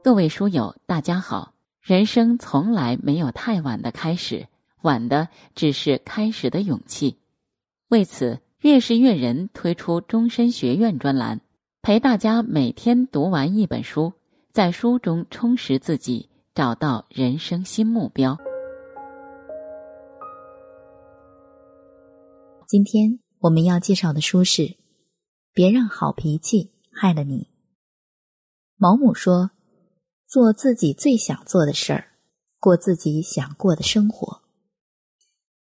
各位书友，大家好。人生从来没有太晚的开始，晚的只是开始的勇气。为此，越是阅人推出终身学院专栏，陪大家每天读完一本书，在书中充实自己，找到人生新目标。今天我们要介绍的书是《别让好脾气害了你》。毛姆说。做自己最想做的事儿，过自己想过的生活。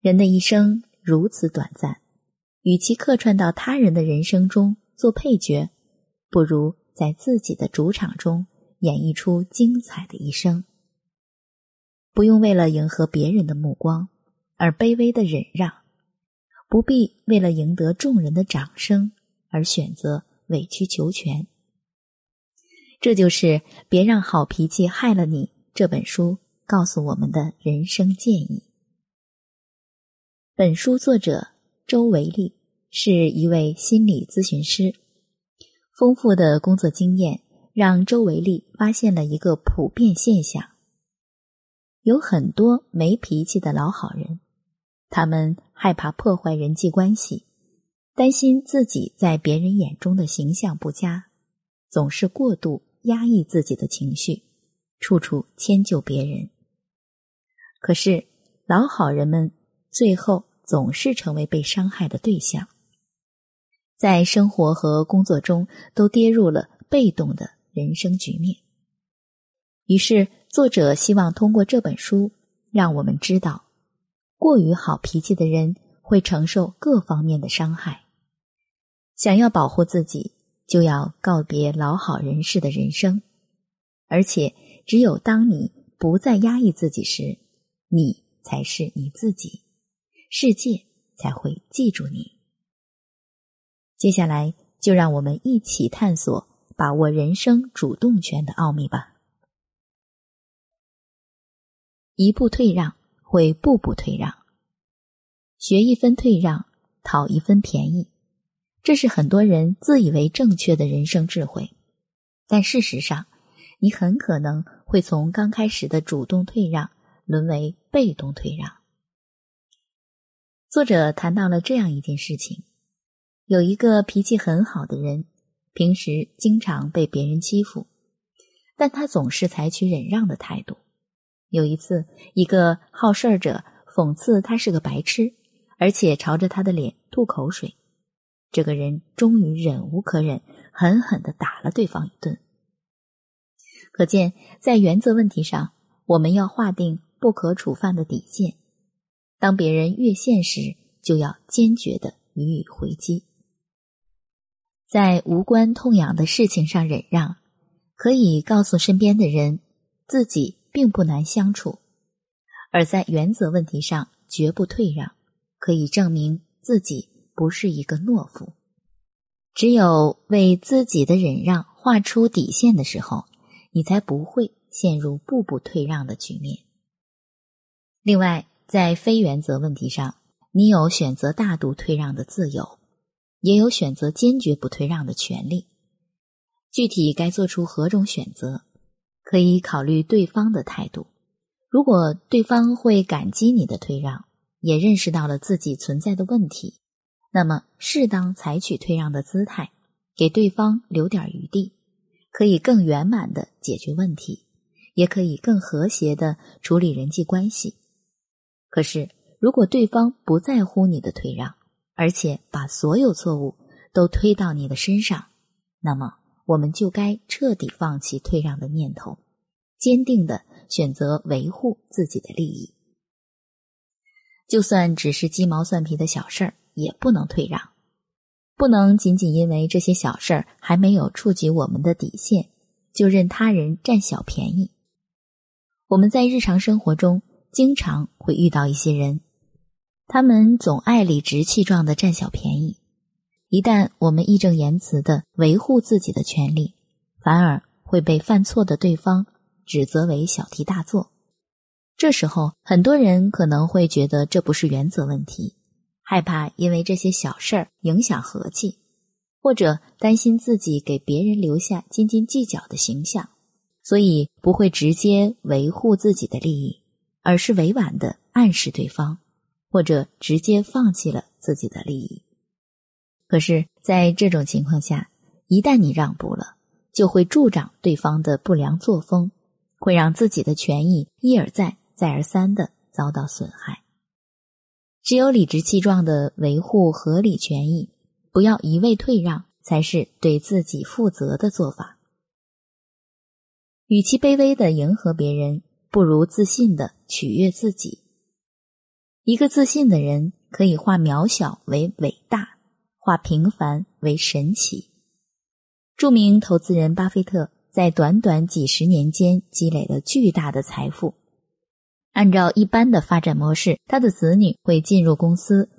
人的一生如此短暂，与其客串到他人的人生中做配角，不如在自己的主场中演绎出精彩的一生。不用为了迎合别人的目光而卑微的忍让，不必为了赢得众人的掌声而选择委曲求全。这就是《别让好脾气害了你》这本书告诉我们的人生建议。本书作者周维利是一位心理咨询师，丰富的工作经验让周维利发现了一个普遍现象：有很多没脾气的老好人，他们害怕破坏人际关系，担心自己在别人眼中的形象不佳，总是过度。压抑自己的情绪，处处迁就别人。可是老好人们最后总是成为被伤害的对象，在生活和工作中都跌入了被动的人生局面。于是，作者希望通过这本书，让我们知道，过于好脾气的人会承受各方面的伤害。想要保护自己。就要告别老好人士的人生，而且只有当你不再压抑自己时，你才是你自己，世界才会记住你。接下来，就让我们一起探索把握人生主动权的奥秘吧。一步退让会步步退让，学一分退让，讨一分便宜。这是很多人自以为正确的人生智慧，但事实上，你很可能会从刚开始的主动退让沦为被动退让。作者谈到了这样一件事情：有一个脾气很好的人，平时经常被别人欺负，但他总是采取忍让的态度。有一次，一个好事儿者讽刺他是个白痴，而且朝着他的脸吐口水。这个人终于忍无可忍，狠狠的打了对方一顿。可见，在原则问题上，我们要划定不可触犯的底线。当别人越线时，就要坚决的予以回击。在无关痛痒的事情上忍让，可以告诉身边的人自己并不难相处；而在原则问题上绝不退让，可以证明自己。不是一个懦夫，只有为自己的忍让画出底线的时候，你才不会陷入步步退让的局面。另外，在非原则问题上，你有选择大度退让的自由，也有选择坚决不退让的权利。具体该做出何种选择，可以考虑对方的态度。如果对方会感激你的退让，也认识到了自己存在的问题。那么，适当采取退让的姿态，给对方留点余地，可以更圆满的解决问题，也可以更和谐的处理人际关系。可是，如果对方不在乎你的退让，而且把所有错误都推到你的身上，那么我们就该彻底放弃退让的念头，坚定的选择维护自己的利益。就算只是鸡毛蒜皮的小事儿。也不能退让，不能仅仅因为这些小事儿还没有触及我们的底线，就任他人占小便宜。我们在日常生活中经常会遇到一些人，他们总爱理直气壮的占小便宜。一旦我们义正言辞的维护自己的权利，反而会被犯错的对方指责为小题大做。这时候，很多人可能会觉得这不是原则问题。害怕因为这些小事儿影响和气，或者担心自己给别人留下斤斤计较的形象，所以不会直接维护自己的利益，而是委婉的暗示对方，或者直接放弃了自己的利益。可是，在这种情况下，一旦你让步了，就会助长对方的不良作风，会让自己的权益一而再、再而三的遭到损害。只有理直气壮的维护合理权益，不要一味退让，才是对自己负责的做法。与其卑微的迎合别人，不如自信的取悦自己。一个自信的人，可以化渺小为伟大。化平凡为神奇。著名投资人巴菲特在短短几十年间积累了巨大的财富。按照一般的发展模式，他的子女会进入公司，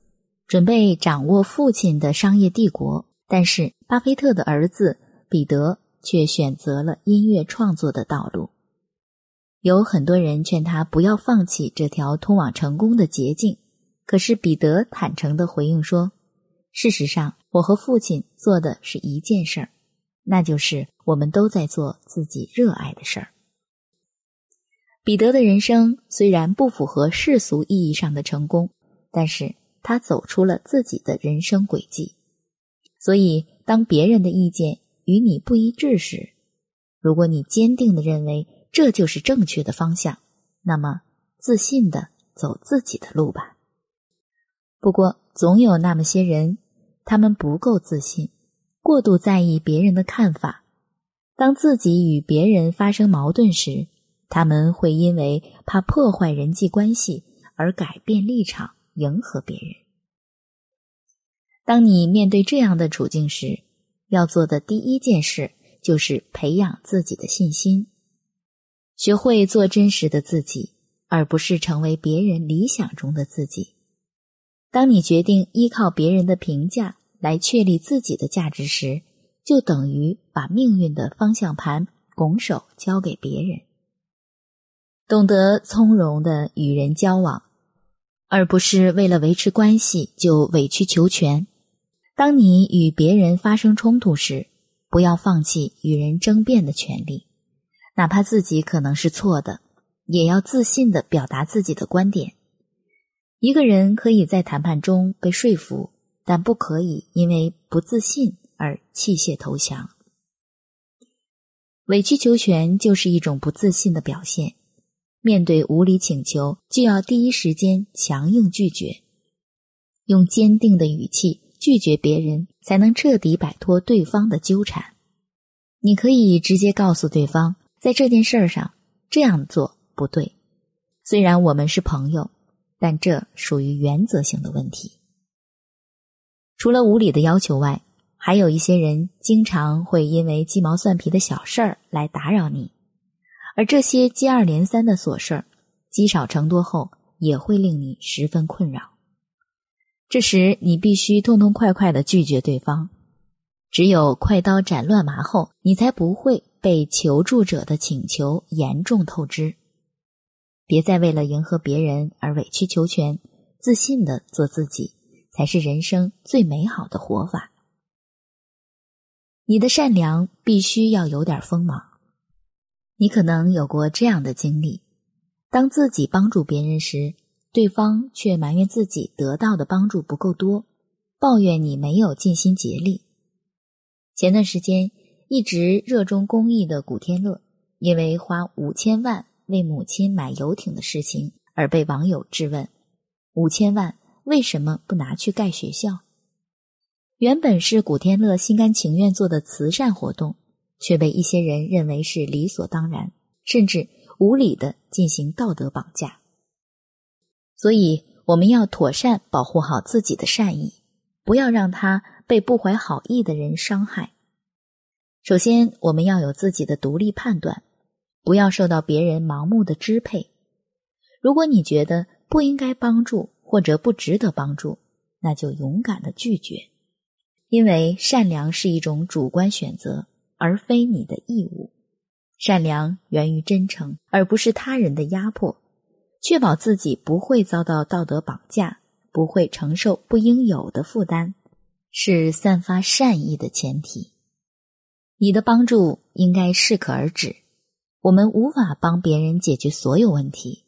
准备掌握父亲的商业帝国。但是，巴菲特的儿子彼得却选择了音乐创作的道路。有很多人劝他不要放弃这条通往成功的捷径，可是彼得坦诚的回应说。事实上，我和父亲做的是一件事儿，那就是我们都在做自己热爱的事儿。彼得的人生虽然不符合世俗意义上的成功，但是他走出了自己的人生轨迹。所以，当别人的意见与你不一致时，如果你坚定的认为这就是正确的方向，那么自信的走自己的路吧。不过，总有那么些人，他们不够自信，过度在意别人的看法。当自己与别人发生矛盾时，他们会因为怕破坏人际关系而改变立场，迎合别人。当你面对这样的处境时，要做的第一件事就是培养自己的信心，学会做真实的自己，而不是成为别人理想中的自己。当你决定依靠别人的评价来确立自己的价值时，就等于把命运的方向盘拱手交给别人。懂得从容的与人交往，而不是为了维持关系就委曲求全。当你与别人发生冲突时，不要放弃与人争辩的权利，哪怕自己可能是错的，也要自信的表达自己的观点。一个人可以在谈判中被说服，但不可以因为不自信而弃械投降。委曲求全就是一种不自信的表现。面对无理请求，就要第一时间强硬拒绝，用坚定的语气拒绝别人，才能彻底摆脱对方的纠缠。你可以直接告诉对方，在这件事儿上这样做不对。虽然我们是朋友。但这属于原则性的问题。除了无理的要求外，还有一些人经常会因为鸡毛蒜皮的小事儿来打扰你，而这些接二连三的琐事儿，积少成多后也会令你十分困扰。这时，你必须痛痛快快的拒绝对方。只有快刀斩乱麻后，你才不会被求助者的请求严重透支。别再为了迎合别人而委曲求全，自信的做自己，才是人生最美好的活法。你的善良必须要有点锋芒。你可能有过这样的经历：当自己帮助别人时，对方却埋怨自己得到的帮助不够多，抱怨你没有尽心竭力。前段时间，一直热衷公益的古天乐，因为花五千万。为母亲买游艇的事情而被网友质问：五千万为什么不拿去盖学校？原本是古天乐心甘情愿做的慈善活动，却被一些人认为是理所当然，甚至无理的进行道德绑架。所以，我们要妥善保护好自己的善意，不要让他被不怀好意的人伤害。首先，我们要有自己的独立判断。不要受到别人盲目的支配。如果你觉得不应该帮助或者不值得帮助，那就勇敢的拒绝。因为善良是一种主观选择，而非你的义务。善良源于真诚，而不是他人的压迫。确保自己不会遭到道德绑架，不会承受不应有的负担，是散发善意的前提。你的帮助应该适可而止。我们无法帮别人解决所有问题，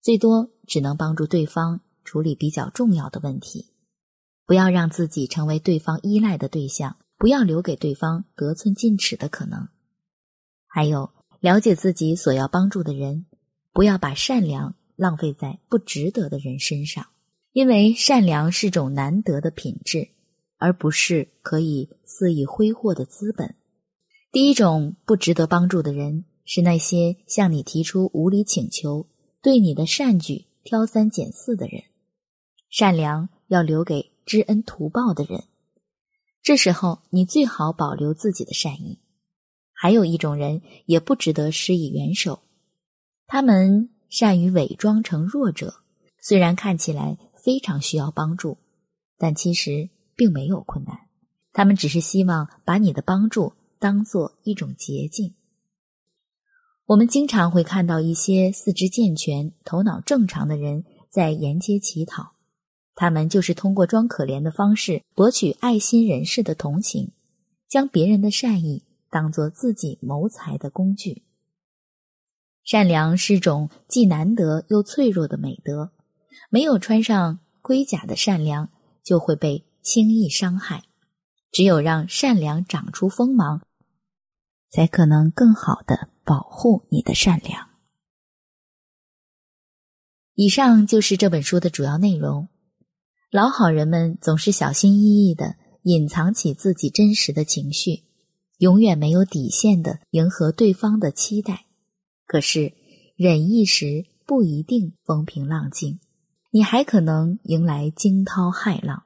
最多只能帮助对方处理比较重要的问题。不要让自己成为对方依赖的对象，不要留给对方得寸进尺的可能。还有，了解自己所要帮助的人，不要把善良浪费在不值得的人身上，因为善良是种难得的品质，而不是可以肆意挥霍的资本。第一种不值得帮助的人，是那些向你提出无理请求、对你的善举挑三拣四的人。善良要留给。知恩图报的人，这时候你最好保留自己的善意。还有一种人也不值得施以援手，他们善于伪装成弱者，虽然看起来非常需要帮助，但其实并没有困难。他们只是希望把你的帮助当做一种捷径。我们经常会看到一些四肢健全、头脑正常的人在沿街乞讨。他们就是通过装可怜的方式博取爱心人士的同情，将别人的善意当做自己谋财的工具。善良是种既难得又脆弱的美德，没有穿上盔甲的善良就会被轻易伤害。只有让善良长出锋芒，才可能更好的保护你的善良。以上就是这本书的主要内容。老好人们总是小心翼翼的隐藏起自己真实的情绪，永远没有底线的迎合对方的期待。可是忍一时不一定风平浪静，你还可能迎来惊涛骇浪；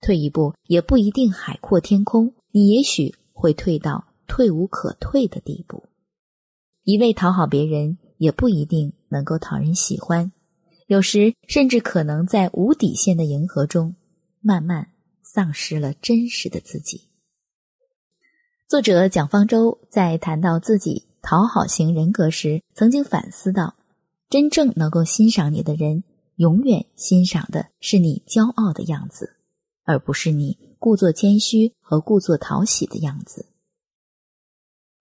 退一步也不一定海阔天空，你也许会退到退无可退的地步。一味讨好别人，也不一定能够讨人喜欢。有时甚至可能在无底线的迎合中，慢慢丧失了真实的自己。作者蒋方舟在谈到自己讨好型人格时，曾经反思到：真正能够欣赏你的人，永远欣赏的是你骄傲的样子，而不是你故作谦虚和故作讨喜的样子。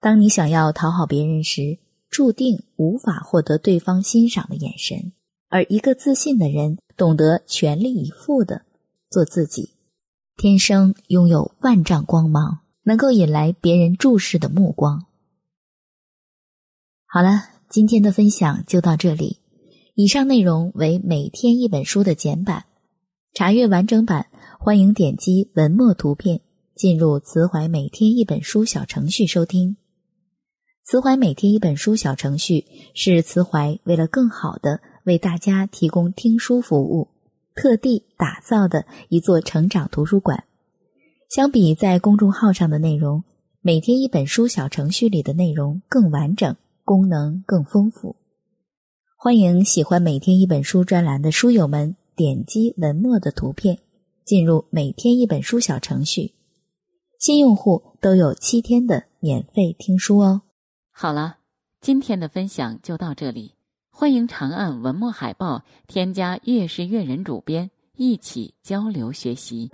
当你想要讨好别人时，注定无法获得对方欣赏的眼神。而一个自信的人，懂得全力以赴的做自己，天生拥有万丈光芒，能够引来别人注视的目光。好了，今天的分享就到这里。以上内容为每天一本书的简版，查阅完整版，欢迎点击文末图片进入慈怀每天一本书小程序收听。慈怀每天一本书小程序是慈怀为了更好的。为大家提供听书服务，特地打造的一座成长图书馆。相比在公众号上的内容，每天一本书小程序里的内容更完整，功能更丰富。欢迎喜欢每天一本书专栏的书友们点击文末的图片，进入每天一本书小程序。新用户都有七天的免费听书哦。好了，今天的分享就到这里。欢迎长按文末海报，添加“月是月人”主编，一起交流学习。